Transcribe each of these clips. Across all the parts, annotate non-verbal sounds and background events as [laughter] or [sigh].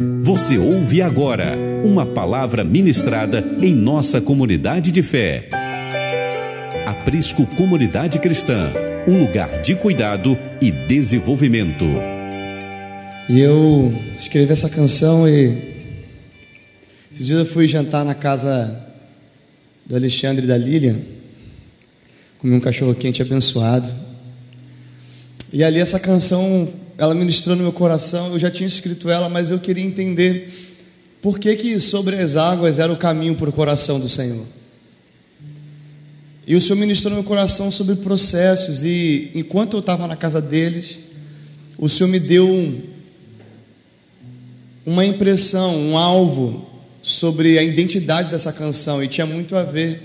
Você ouve agora uma palavra ministrada em nossa comunidade de fé. Aprisco Comunidade Cristã, um lugar de cuidado e desenvolvimento. E eu escrevi essa canção e esses dias eu fui jantar na casa do Alexandre e da Lilian, comi um cachorro quente abençoado. E ali essa canção ela ministrou no meu coração, eu já tinha escrito ela, mas eu queria entender por que, que sobre as águas era o caminho para o coração do Senhor. E o Senhor ministrou no meu coração sobre processos, e enquanto eu estava na casa deles, o Senhor me deu um, uma impressão, um alvo sobre a identidade dessa canção, e tinha muito a ver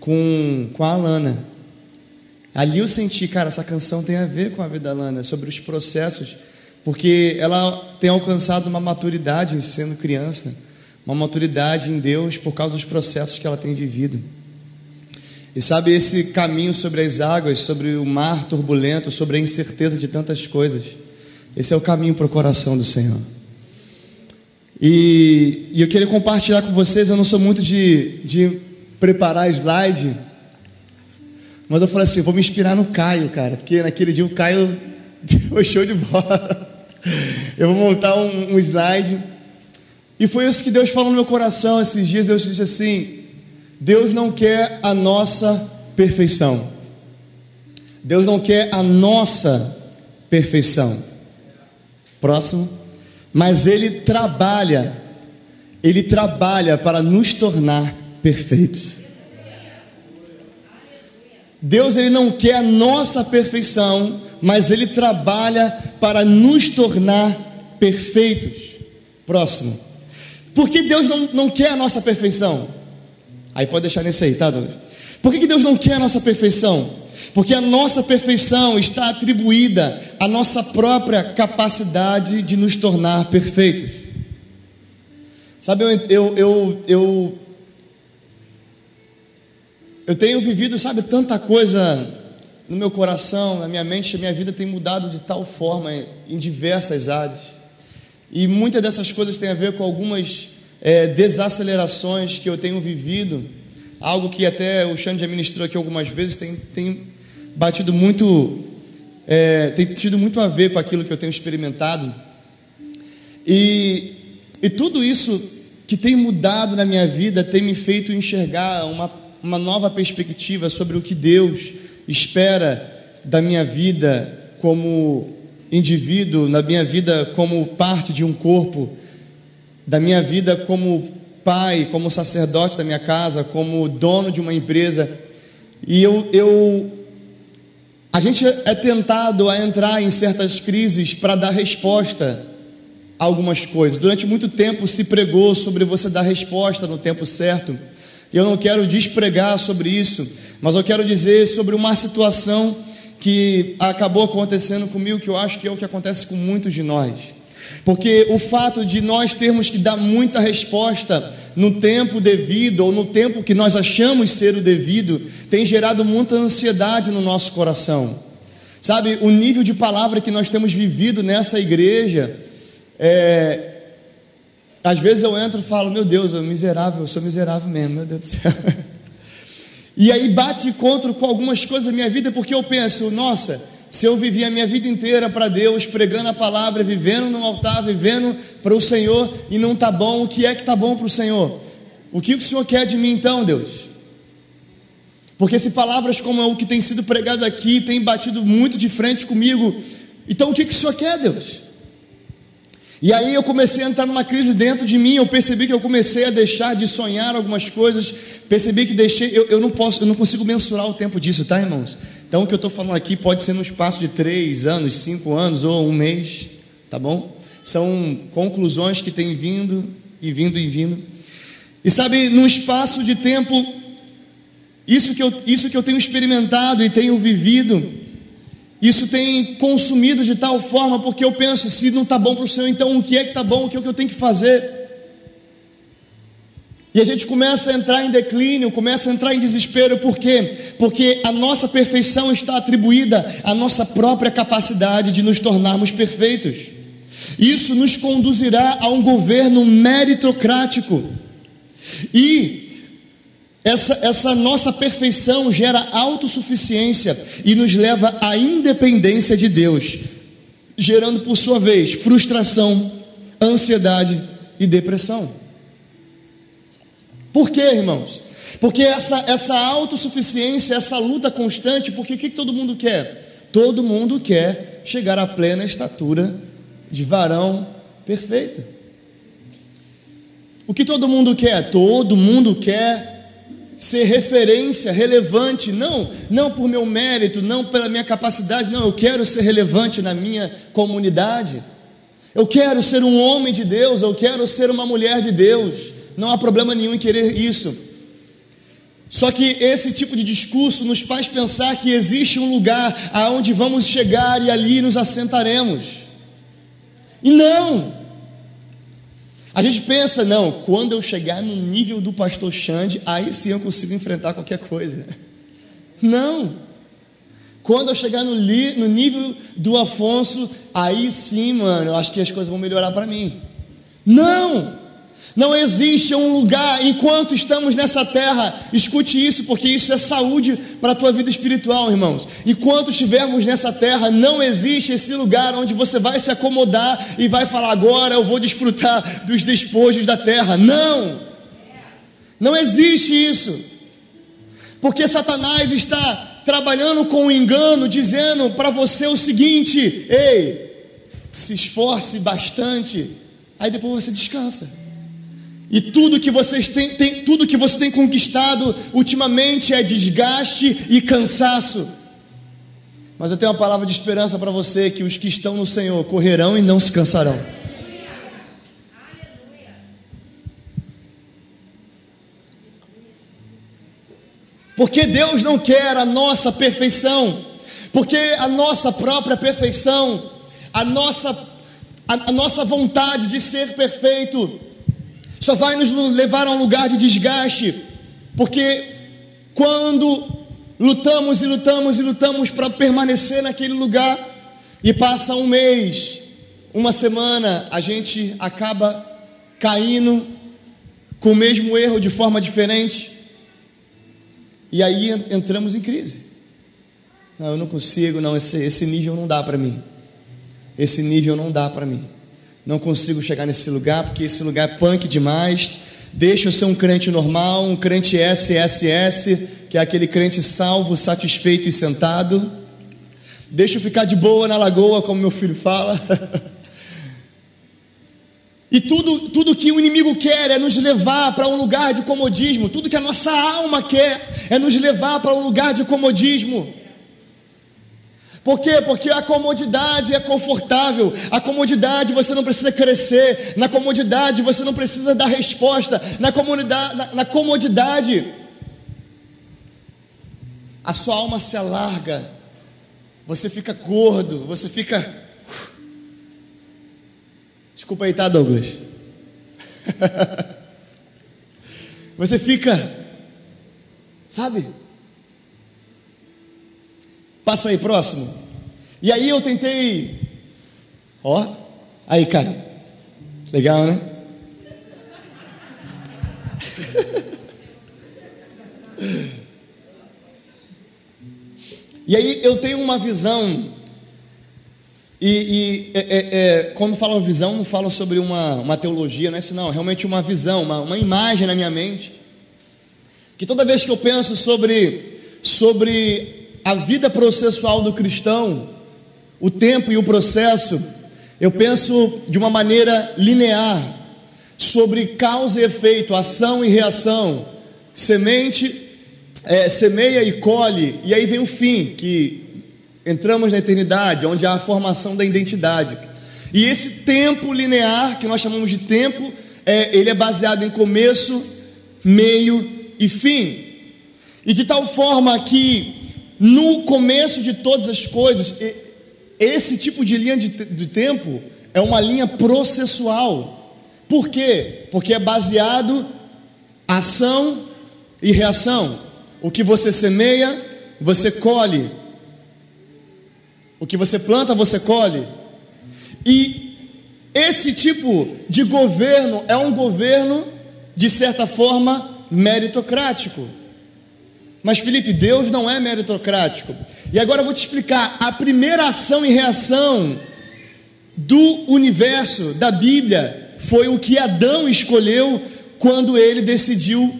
com, com a Alana. Ali eu senti, cara, essa canção tem a ver com a vida da Lana, sobre os processos, porque ela tem alcançado uma maturidade sendo criança, uma maturidade em Deus por causa dos processos que ela tem vivido. E sabe, esse caminho sobre as águas, sobre o mar turbulento, sobre a incerteza de tantas coisas, esse é o caminho para o coração do Senhor. E, e eu queria compartilhar com vocês, eu não sou muito de, de preparar slide, mas eu falei assim, vou me inspirar no Caio, cara, porque naquele dia o Caio [laughs] foi show de bola. Eu vou montar um, um slide. E foi isso que Deus falou no meu coração esses dias. Deus disse assim: Deus não quer a nossa perfeição. Deus não quer a nossa perfeição. Próximo. Mas Ele trabalha, Ele trabalha para nos tornar perfeitos. Deus ele não quer a nossa perfeição, mas ele trabalha para nos tornar perfeitos. Próximo. Por que Deus não, não quer a nossa perfeição? Aí pode deixar nesse aí, tá, Douglas? Por que, que Deus não quer a nossa perfeição? Porque a nossa perfeição está atribuída à nossa própria capacidade de nos tornar perfeitos. Sabe, eu, eu, eu, eu eu tenho vivido, sabe, tanta coisa no meu coração, na minha mente, a minha vida tem mudado de tal forma em diversas áreas. E muitas dessas coisas têm a ver com algumas é, desacelerações que eu tenho vivido, algo que até o Xande já ministrou aqui algumas vezes, tem, tem batido muito, é, tem tido muito a ver com aquilo que eu tenho experimentado. E, e tudo isso que tem mudado na minha vida tem me feito enxergar uma uma nova perspectiva sobre o que Deus espera da minha vida como indivíduo, na minha vida como parte de um corpo, da minha vida como pai, como sacerdote da minha casa, como dono de uma empresa. E eu, eu a gente é tentado a entrar em certas crises para dar resposta a algumas coisas. Durante muito tempo se pregou sobre você dar resposta no tempo certo. Eu não quero despregar sobre isso, mas eu quero dizer sobre uma situação que acabou acontecendo comigo, que eu acho que é o que acontece com muitos de nós. Porque o fato de nós termos que dar muita resposta no tempo devido, ou no tempo que nós achamos ser o devido, tem gerado muita ansiedade no nosso coração. Sabe, o nível de palavra que nós temos vivido nessa igreja é, às vezes eu entro e falo, meu Deus, eu miserável, eu sou miserável mesmo, meu Deus do céu. E aí bate encontro com algumas coisas da minha vida, porque eu penso, nossa, se eu vivi a minha vida inteira para Deus, pregando a palavra, vivendo no altar, vivendo para o Senhor, e não está bom, o que é que está bom para o Senhor? O que o Senhor quer de mim então, Deus? Porque se palavras como o que tem sido pregado aqui tem batido muito de frente comigo, então o que, que o Senhor quer, Deus? E aí eu comecei a entrar numa crise dentro de mim, eu percebi que eu comecei a deixar de sonhar algumas coisas, percebi que deixei, eu, eu não posso, eu não consigo mensurar o tempo disso, tá, irmãos? Então o que eu estou falando aqui pode ser no espaço de três anos, cinco anos ou um mês, tá bom? São conclusões que têm vindo e vindo e vindo. E sabe, num espaço de tempo, isso que eu, isso que eu tenho experimentado e tenho vivido, isso tem consumido de tal forma, porque eu penso, se não está bom para o Senhor, então o que é que está bom, o que é que eu tenho que fazer? E a gente começa a entrar em declínio, começa a entrar em desespero, por quê? Porque a nossa perfeição está atribuída à nossa própria capacidade de nos tornarmos perfeitos. Isso nos conduzirá a um governo meritocrático. E essa, essa nossa perfeição gera autossuficiência e nos leva à independência de Deus, gerando por sua vez frustração, ansiedade e depressão. Por quê, irmãos? Porque essa, essa autossuficiência, essa luta constante, porque o que, que todo mundo quer? Todo mundo quer chegar à plena estatura de varão perfeito. O que todo mundo quer? Todo mundo quer ser referência, relevante, não, não por meu mérito, não pela minha capacidade, não, eu quero ser relevante na minha comunidade. Eu quero ser um homem de Deus, eu quero ser uma mulher de Deus. Não há problema nenhum em querer isso. Só que esse tipo de discurso nos faz pensar que existe um lugar aonde vamos chegar e ali nos assentaremos. E não! A gente pensa, não, quando eu chegar no nível do pastor Xande, aí sim eu consigo enfrentar qualquer coisa. Não! Quando eu chegar no, li, no nível do Afonso, aí sim, mano, eu acho que as coisas vão melhorar para mim. Não! Não existe um lugar, enquanto estamos nessa terra, escute isso, porque isso é saúde para a tua vida espiritual, irmãos. Enquanto estivermos nessa terra, não existe esse lugar onde você vai se acomodar e vai falar, agora eu vou desfrutar dos despojos da terra. Não! Não existe isso, porque Satanás está trabalhando com o engano, dizendo para você o seguinte: ei, se esforce bastante, aí depois você descansa. E tudo que vocês têm, tem, tudo que você tem conquistado ultimamente é desgaste e cansaço. Mas eu tenho uma palavra de esperança para você que os que estão no Senhor correrão e não se cansarão. Porque Deus não quer a nossa perfeição, porque a nossa própria perfeição, a nossa, a, a nossa vontade de ser perfeito, só vai nos levar a um lugar de desgaste, porque quando lutamos e lutamos e lutamos para permanecer naquele lugar, e passa um mês, uma semana, a gente acaba caindo com o mesmo erro de forma diferente, e aí entramos em crise. Não, eu não consigo, não, esse, esse nível não dá para mim. Esse nível não dá para mim não consigo chegar nesse lugar porque esse lugar é punk demais. Deixa eu ser um crente normal, um crente SSS, que é aquele crente salvo, satisfeito e sentado. Deixa eu ficar de boa na lagoa, como meu filho fala. [laughs] E tudo, tudo que o inimigo quer é nos levar para um lugar de comodismo. Tudo que a nossa alma quer é nos levar para um lugar de comodismo. Por quê? Porque a comodidade é confortável, a comodidade você não precisa crescer, na comodidade você não precisa dar resposta, na comodidade, na, na comodidade a sua alma se alarga, você fica gordo, você fica. Desculpa aí, tá, Douglas? [laughs] você fica, sabe? Passa aí, próximo. E aí eu tentei. Ó, aí, cara. Legal, né? e aí eu tenho uma visão. E, e é, é, é, quando falo visão, não falo sobre uma, uma teologia, não é isso, não. Realmente uma visão, uma, uma imagem na minha mente. Que toda vez que eu penso sobre, sobre a vida processual do cristão, o tempo e o processo, eu penso de uma maneira linear sobre causa e efeito, ação e reação, semente, é, semeia e colhe, e aí vem o fim, que entramos na eternidade, onde há a formação da identidade. E esse tempo linear, que nós chamamos de tempo, é, ele é baseado em começo, meio e fim. E de tal forma que no começo de todas as coisas, esse tipo de linha de, de tempo é uma linha processual. Por quê? Porque é baseado ação e reação. O que você semeia, você colhe. O que você planta, você colhe. E Esse tipo de governo é um governo, de certa forma, meritocrático. Mas, Felipe, Deus não é meritocrático. E agora eu vou te explicar: a primeira ação e reação do universo, da Bíblia, foi o que Adão escolheu quando ele decidiu,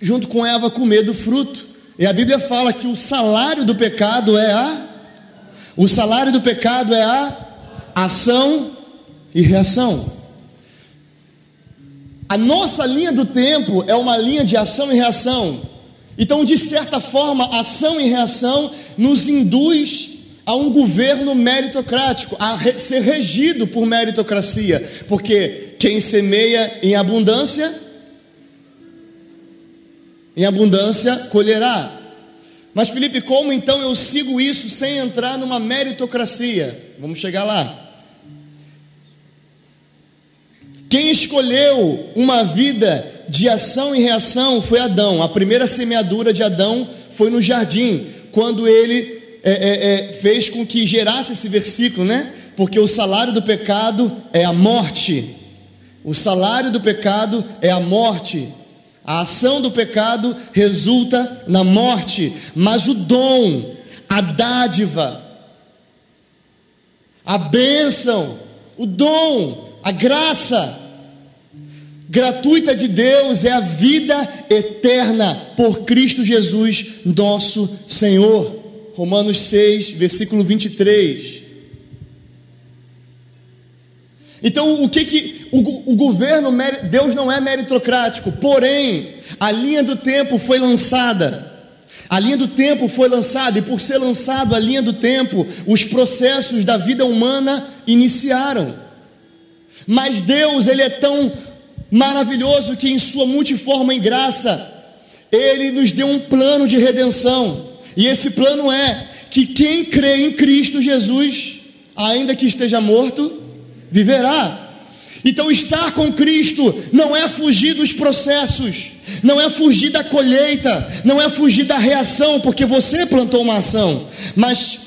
junto com Eva, comer do fruto. E a Bíblia fala que o salário do pecado é a. O salário do pecado é a ação e reação. A nossa linha do tempo é uma linha de ação e reação. Então, de certa forma, ação e reação nos induz a um governo meritocrático, a ser regido por meritocracia, porque quem semeia em abundância, em abundância colherá. Mas Felipe, como então eu sigo isso sem entrar numa meritocracia? Vamos chegar lá. Quem escolheu uma vida de ação e reação foi Adão. A primeira semeadura de Adão foi no jardim, quando ele é, é, é, fez com que gerasse esse versículo, né? Porque o salário do pecado é a morte. O salário do pecado é a morte. A ação do pecado resulta na morte, mas o dom, a dádiva, a bênção, o dom, a graça gratuita de Deus é a vida eterna por Cristo Jesus, nosso Senhor. Romanos 6, versículo 23. Então, o que que o, o governo, Deus não é meritocrático, porém, a linha do tempo foi lançada. A linha do tempo foi lançada, e por ser lançado a linha do tempo, os processos da vida humana iniciaram. Mas Deus, Ele é tão maravilhoso que, em Sua multiforme graça, Ele nos deu um plano de redenção, e esse plano é que quem crê em Cristo Jesus, ainda que esteja morto, viverá. Então, estar com Cristo não é fugir dos processos, não é fugir da colheita, não é fugir da reação, porque você plantou uma ação, mas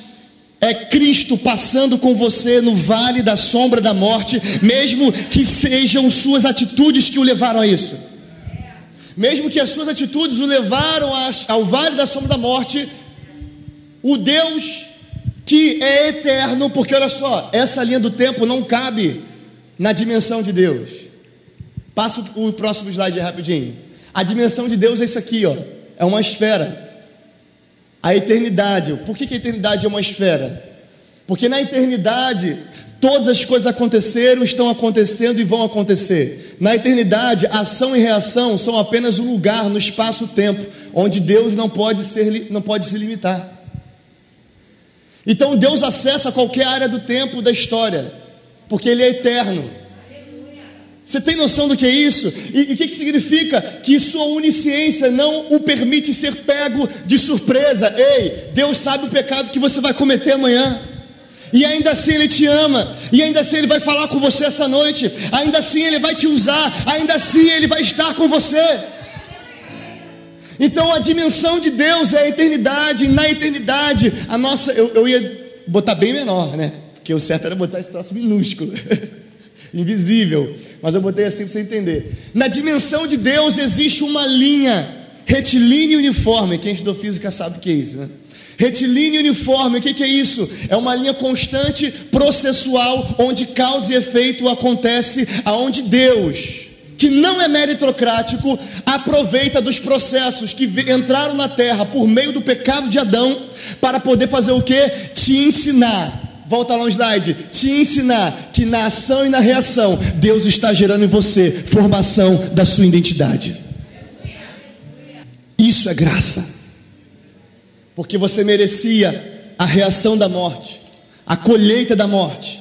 é Cristo passando com você no vale da sombra da morte, mesmo que sejam suas atitudes que o levaram a isso. Mesmo que as suas atitudes o levaram ao vale da sombra da morte, o Deus que é eterno, porque olha só, essa linha do tempo não cabe na dimensão de Deus. Passa o próximo slide rapidinho. A dimensão de Deus é isso aqui, ó. É uma esfera. A eternidade. Por que, que a eternidade é uma esfera? Porque na eternidade todas as coisas aconteceram, estão acontecendo e vão acontecer. Na eternidade, ação e reação são apenas um lugar no espaço-tempo onde Deus não pode ser não pode se limitar. Então Deus acessa qualquer área do tempo da história, porque Ele é eterno. Você tem noção do que é isso? E, o que, que significa? Que sua onisciência não o permite ser pego de surpresa. Ei, Deus sabe o pecado que você vai cometer amanhã. E ainda assim Ele te ama, e ainda assim Ele vai falar com você essa noite, ainda assim Ele vai te usar, ainda assim Ele vai estar com você. Então a dimensão de Deus é a eternidade, e na eternidade, a nossa, eu, eu ia botar bem menor, né? Porque o certo era botar esse troço minúsculo. [laughs] invisível, mas eu botei assim para você entender. Na dimensão de Deus existe uma linha retilínea uniforme. Quem estudou física sabe o que é isso, né? Retilíneo uniforme, o que, que, é isso? É uma linha constante processual, onde causa e efeito acontece, aonde Deus, que não é meritocrático, aproveita dos processos que entraram na terra por meio do pecado de Adão, para poder fazer o que? Te ensinar Volta lá um slide. Te ensinar que na ação e na reação, Deus está gerando em você formação da sua identidade. Isso é graça. Porque você merecia a reação da morte, a colheita da morte.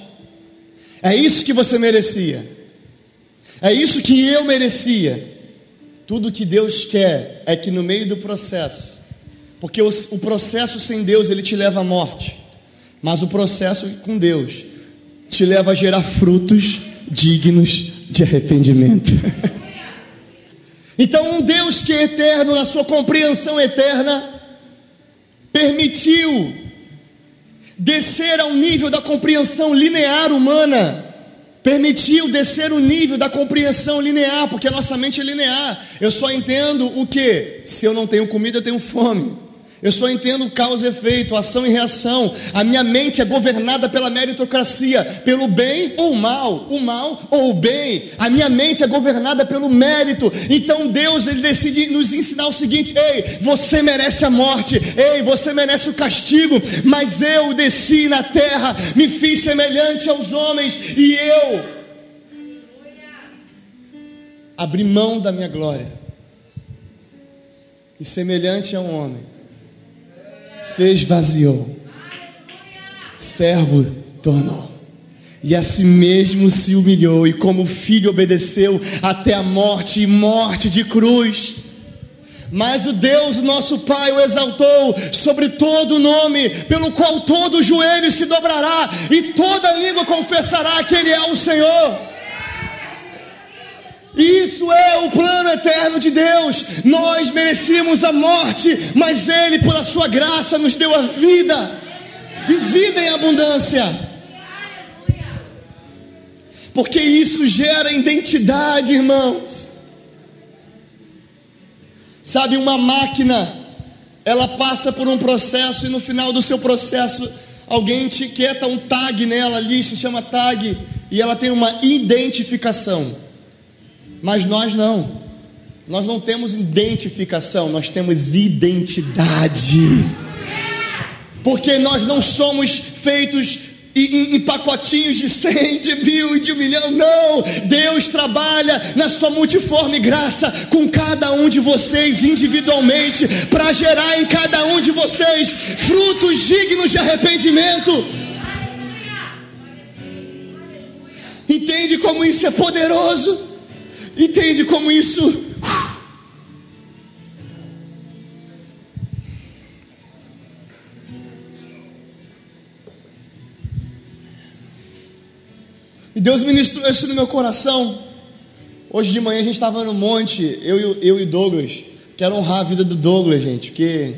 É isso que você merecia. É isso que eu merecia. Tudo que Deus quer é que no meio do processo, porque o, o processo sem Deus ele te leva à morte. Mas o processo com Deus te leva a gerar frutos dignos de arrependimento. [laughs] então, um Deus que é eterno, na sua compreensão eterna, permitiu descer ao nível da compreensão linear humana permitiu descer o nível da compreensão linear, porque a nossa mente é linear. Eu só entendo o que? Se eu não tenho comida, eu tenho fome. Eu só entendo causa e efeito, ação e reação. A minha mente é governada pela meritocracia, pelo bem ou mal, o mal ou o bem. A minha mente é governada pelo mérito. Então Deus ele decide nos ensinar o seguinte: ei, você merece a morte, ei, você merece o castigo, mas eu desci na terra, me fiz semelhante aos homens e eu abri mão da minha glória. E semelhante a um homem, se esvaziou, servo tornou. E a si mesmo se humilhou, e como filho obedeceu até a morte e morte de cruz. Mas o Deus, nosso Pai, o exaltou sobre todo nome, pelo qual todo joelho se dobrará e toda língua confessará que Ele é o Senhor. Isso é o plano eterno de Deus. Nós merecíamos a morte, mas Ele, pela Sua graça, nos deu a vida e vida em abundância. Porque isso gera identidade, irmãos. Sabe, uma máquina, ela passa por um processo e no final do seu processo, alguém etiqueta um tag nela ali, se chama tag, e ela tem uma identificação. Mas nós não. Nós não temos identificação, nós temos identidade. Porque nós não somos feitos em, pacotinhos de cem, de mil e de um milhão. Não! Deus trabalha na sua multiforme graça com cada um de vocês individualmente para gerar em cada um de vocês frutos dignos de arrependimento. Entende como isso é poderoso? Entende como isso. E Deus ministrou isso no meu coração. Hoje de manhã a gente estava no monte, eu, eu e Douglas. Quero honrar a vida do Douglas, gente, porque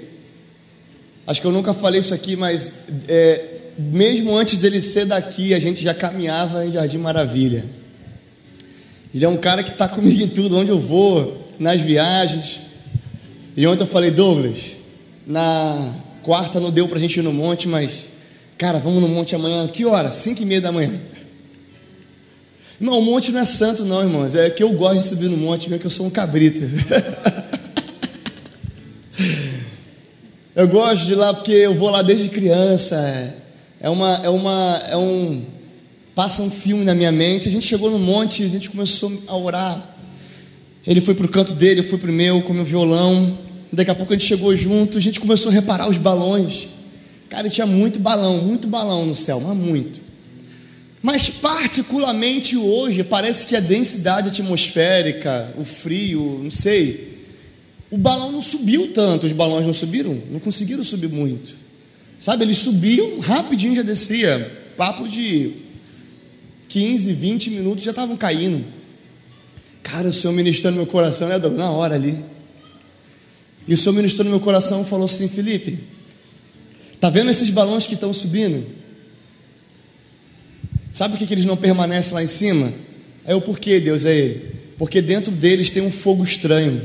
acho que eu nunca falei isso aqui, mas é, mesmo antes dele ser daqui, a gente já caminhava em Jardim Maravilha. Ele é um cara que está comigo em tudo, onde eu vou, nas viagens. E ontem eu falei, Douglas, na quarta não deu para a gente ir no monte, mas, cara, vamos no monte amanhã. Que hora? Cinco e meia da manhã. Não, o monte não é santo, não, irmãos. É que eu gosto de subir no monte, mesmo que eu sou um cabrito. [laughs] eu gosto de ir lá porque eu vou lá desde criança. É uma, é uma, é um passa um filme na minha mente. A gente chegou no monte, a gente começou a orar. Ele foi para o canto dele, eu fui para o meu, com meu violão. Daqui a pouco a gente chegou junto, a gente começou a reparar os balões. Cara, tinha muito balão, muito balão no céu, mas muito. Mas particularmente hoje, parece que a densidade atmosférica, o frio, não sei, o balão não subiu tanto, os balões não subiram, não conseguiram subir muito. Sabe, eles subiam, rapidinho já descia. Papo de 15, 20 minutos já estavam caindo. Cara, o Senhor ministrou no meu coração, né, Na hora ali. E o Senhor ministrou no meu coração e falou assim: Felipe, tá vendo esses balões que estão subindo? Sabe por que, que eles não permanecem lá em cima? É o porquê, Deus, é Ele. Porque dentro deles tem um fogo estranho.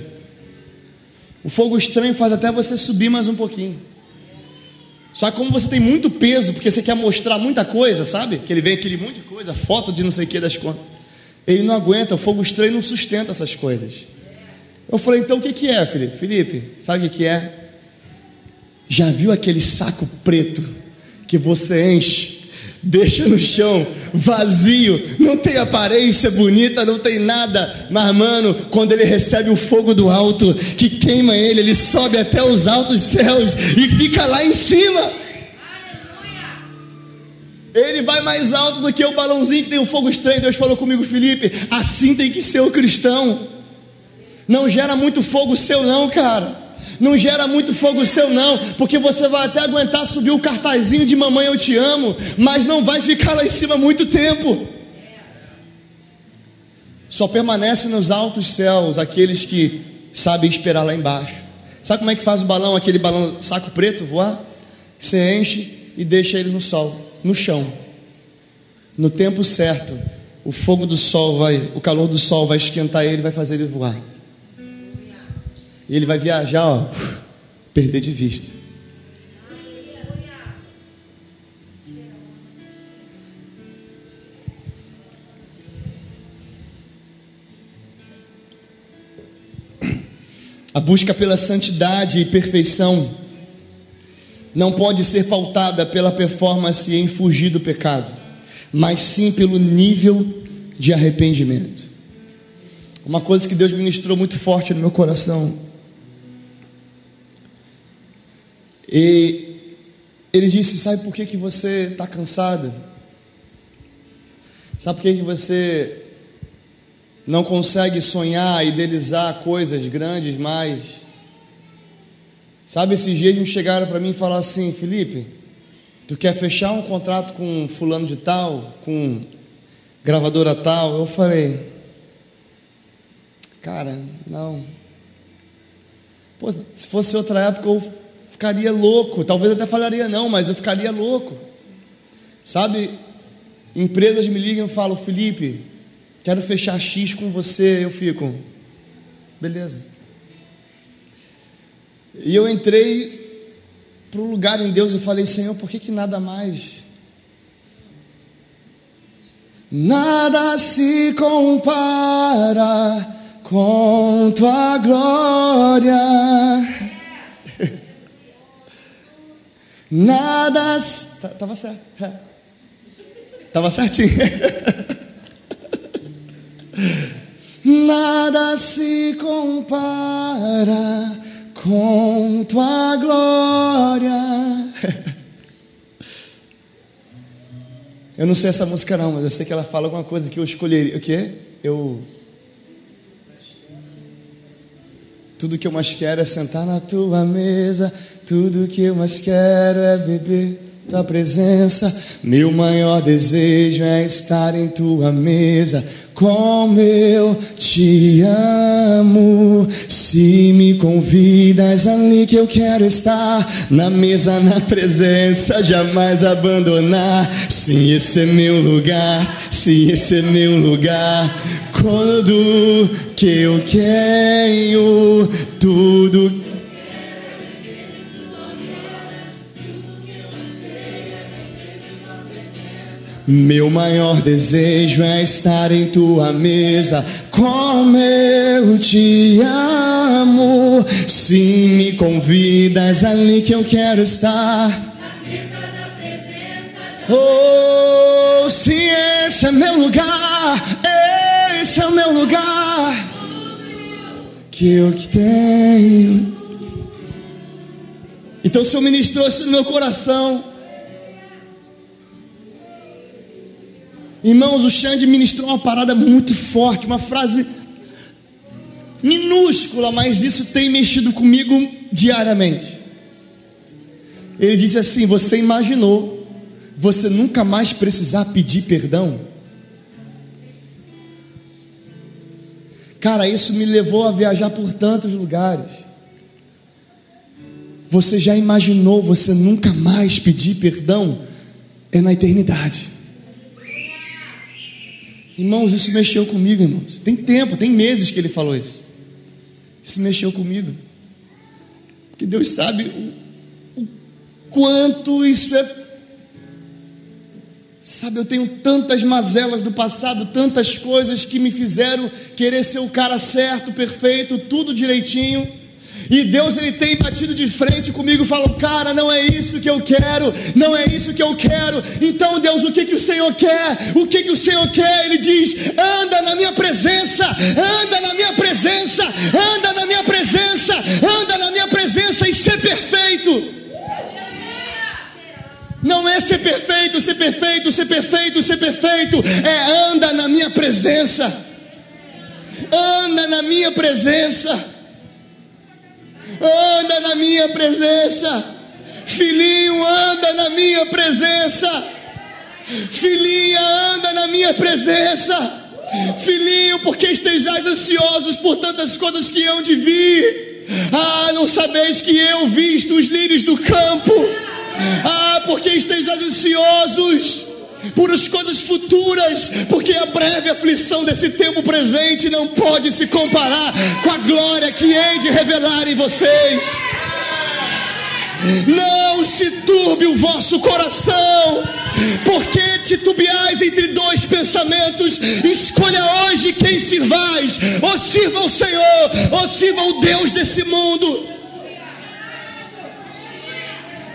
O fogo estranho faz até você subir mais um pouquinho. Só que como você tem muito peso, porque você quer mostrar muita coisa, sabe? Que ele vem aquele monte de coisa, foto de não sei o que das contas. Ele não aguenta, o fogo estranho não sustenta essas coisas. Eu falei, então o que, que é, Felipe? Felipe, sabe o que, que é? Já viu aquele saco preto que você enche deixa no chão, vazio, não tem aparência bonita, não tem nada, mas mano, quando ele recebe o fogo do alto que queima ele, ele sobe até os altos céus e fica lá em cima. Ele vai mais alto do que o balãozinho que tem o fogo estranho. Deus falou comigo, Felipe, assim tem que ser o cristão. Não gera muito fogo seu, não, cara não gera muito fogo seu, não, porque você vai até aguentar subir o cartazinho de mamãe eu te amo, mas não vai ficar lá em cima muito tempo. Só permanece nos altos céus aqueles que sabem esperar lá embaixo. Sabe como é que faz o balão, aquele balão saco preto voar? Você enche e deixa ele no sol, no chão. No tempo certo, o fogo do sol vai, o calor do sol vai esquentar ele, vai fazer ele voar. E ele vai viajar, ó, perder de vista. A busca pela santidade e perfeição não pode ser pautada pela performance em fugir do pecado, mas sim pelo nível de arrependimento. Uma coisa que Deus ministrou muito forte no meu coração. E ele disse: Sabe por que, que você está cansada? Sabe por que, que você não consegue sonhar, idealizar coisas grandes mais. Sabe, esses dias me chegaram para mim e falaram assim: Felipe, tu quer fechar um contrato com fulano de tal, com gravadora tal? Eu falei, cara, não. Pô, se fosse outra época eu ficaria louco, talvez até falaria não, mas eu ficaria louco. Sabe, empresas me ligam e falam, Felipe, Quero fechar X com você. Eu fico, beleza. E eu entrei para o lugar em Deus e falei, Senhor, por que, que nada mais? Nada se compara com tua glória. Nada. Tava certo. É. Tava certinho. [laughs] Nada se compara com tua glória. Eu não sei essa música não, mas eu sei que ela fala alguma coisa que eu escolheria. O quê? Eu Tudo que eu mais quero é sentar na tua mesa, tudo que eu mais quero é beber tua presença. Meu maior desejo é estar em tua mesa. Como eu te amo, se me convidas ali que eu quero estar, na mesa, na presença, jamais abandonar. Sim, esse é meu lugar, sim, esse é meu lugar. Quando que eu quero tudo Meu maior desejo é estar em tua mesa, como eu te amo. Se me convidas ali que eu quero estar. Na mesa da presença. Oh, se esse é meu lugar, esse é o meu lugar. Que eu que tenho. Então o Senhor ministrou isso no meu coração. Irmãos, o Xande ministrou uma parada muito forte, uma frase minúscula, mas isso tem mexido comigo diariamente. Ele disse assim: Você imaginou você nunca mais precisar pedir perdão? Cara, isso me levou a viajar por tantos lugares. Você já imaginou você nunca mais pedir perdão? É na eternidade. Irmãos, isso mexeu comigo, irmãos. Tem tempo, tem meses que ele falou isso. Isso mexeu comigo. Porque Deus sabe o, o quanto isso é. Sabe, eu tenho tantas mazelas do passado, tantas coisas que me fizeram querer ser o cara certo, perfeito, tudo direitinho. E Deus ele tem batido de frente comigo, falando: "Cara, não é isso que eu quero, não é isso que eu quero". Então, Deus, o que que o Senhor quer? O que que o Senhor quer? Ele diz: "Anda na minha presença, anda na minha presença, anda na minha presença, anda na minha presença e ser perfeito". Não é ser perfeito, ser perfeito, ser perfeito, ser perfeito, é anda na minha presença. Anda na minha presença anda na minha presença. Filhinho, anda na minha presença. Filhinha, anda na minha presença. Filhinho, porque estejais ansiosos por tantas coisas que hão de vir. Ah, não sabeis que eu visto os lírios do campo. Ah, porque estejais ansiosos por as coisas futuras, porque a breve aflição desse tempo presente não pode se comparar com a glória que hei de revelar em vocês. Não se turbe o vosso coração, porque titubeais entre dois pensamentos. Escolha hoje quem sirvais: ou sirva o Senhor, ou sirva o Deus desse mundo.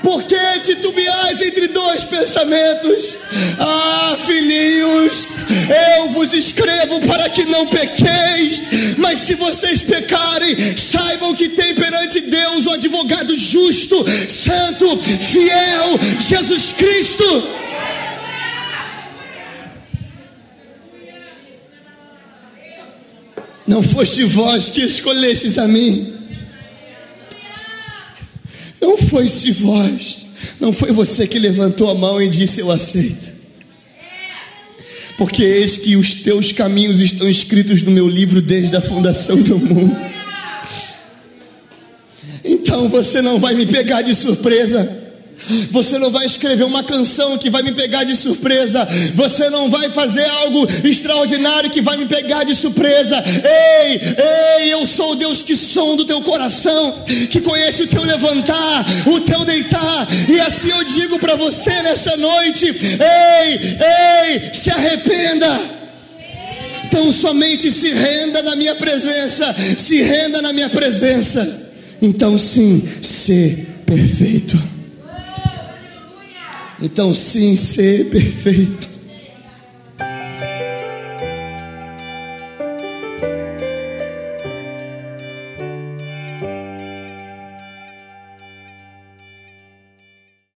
Por que titubeais entre dois pensamentos? Ah, filhinhos, eu vos escrevo para que não pequeis, mas se vocês pecarem, saibam que tem perante Deus o advogado justo, santo, fiel, Jesus Cristo. Não foste vós que escolhestes a mim não foi se vós, não foi você que levantou a mão e disse: Eu aceito. Porque eis que os teus caminhos estão escritos no meu livro desde a fundação do mundo. Então você não vai me pegar de surpresa. Você não vai escrever uma canção que vai me pegar de surpresa. Você não vai fazer algo extraordinário que vai me pegar de surpresa. Ei, ei, eu sou o Deus que sonda o teu coração, que conhece o teu levantar, o teu deitar. E assim eu digo para você nessa noite: ei, ei, se arrependa. Então somente se renda na minha presença, se renda na minha presença. Então sim, ser perfeito. Então, sim, ser perfeito.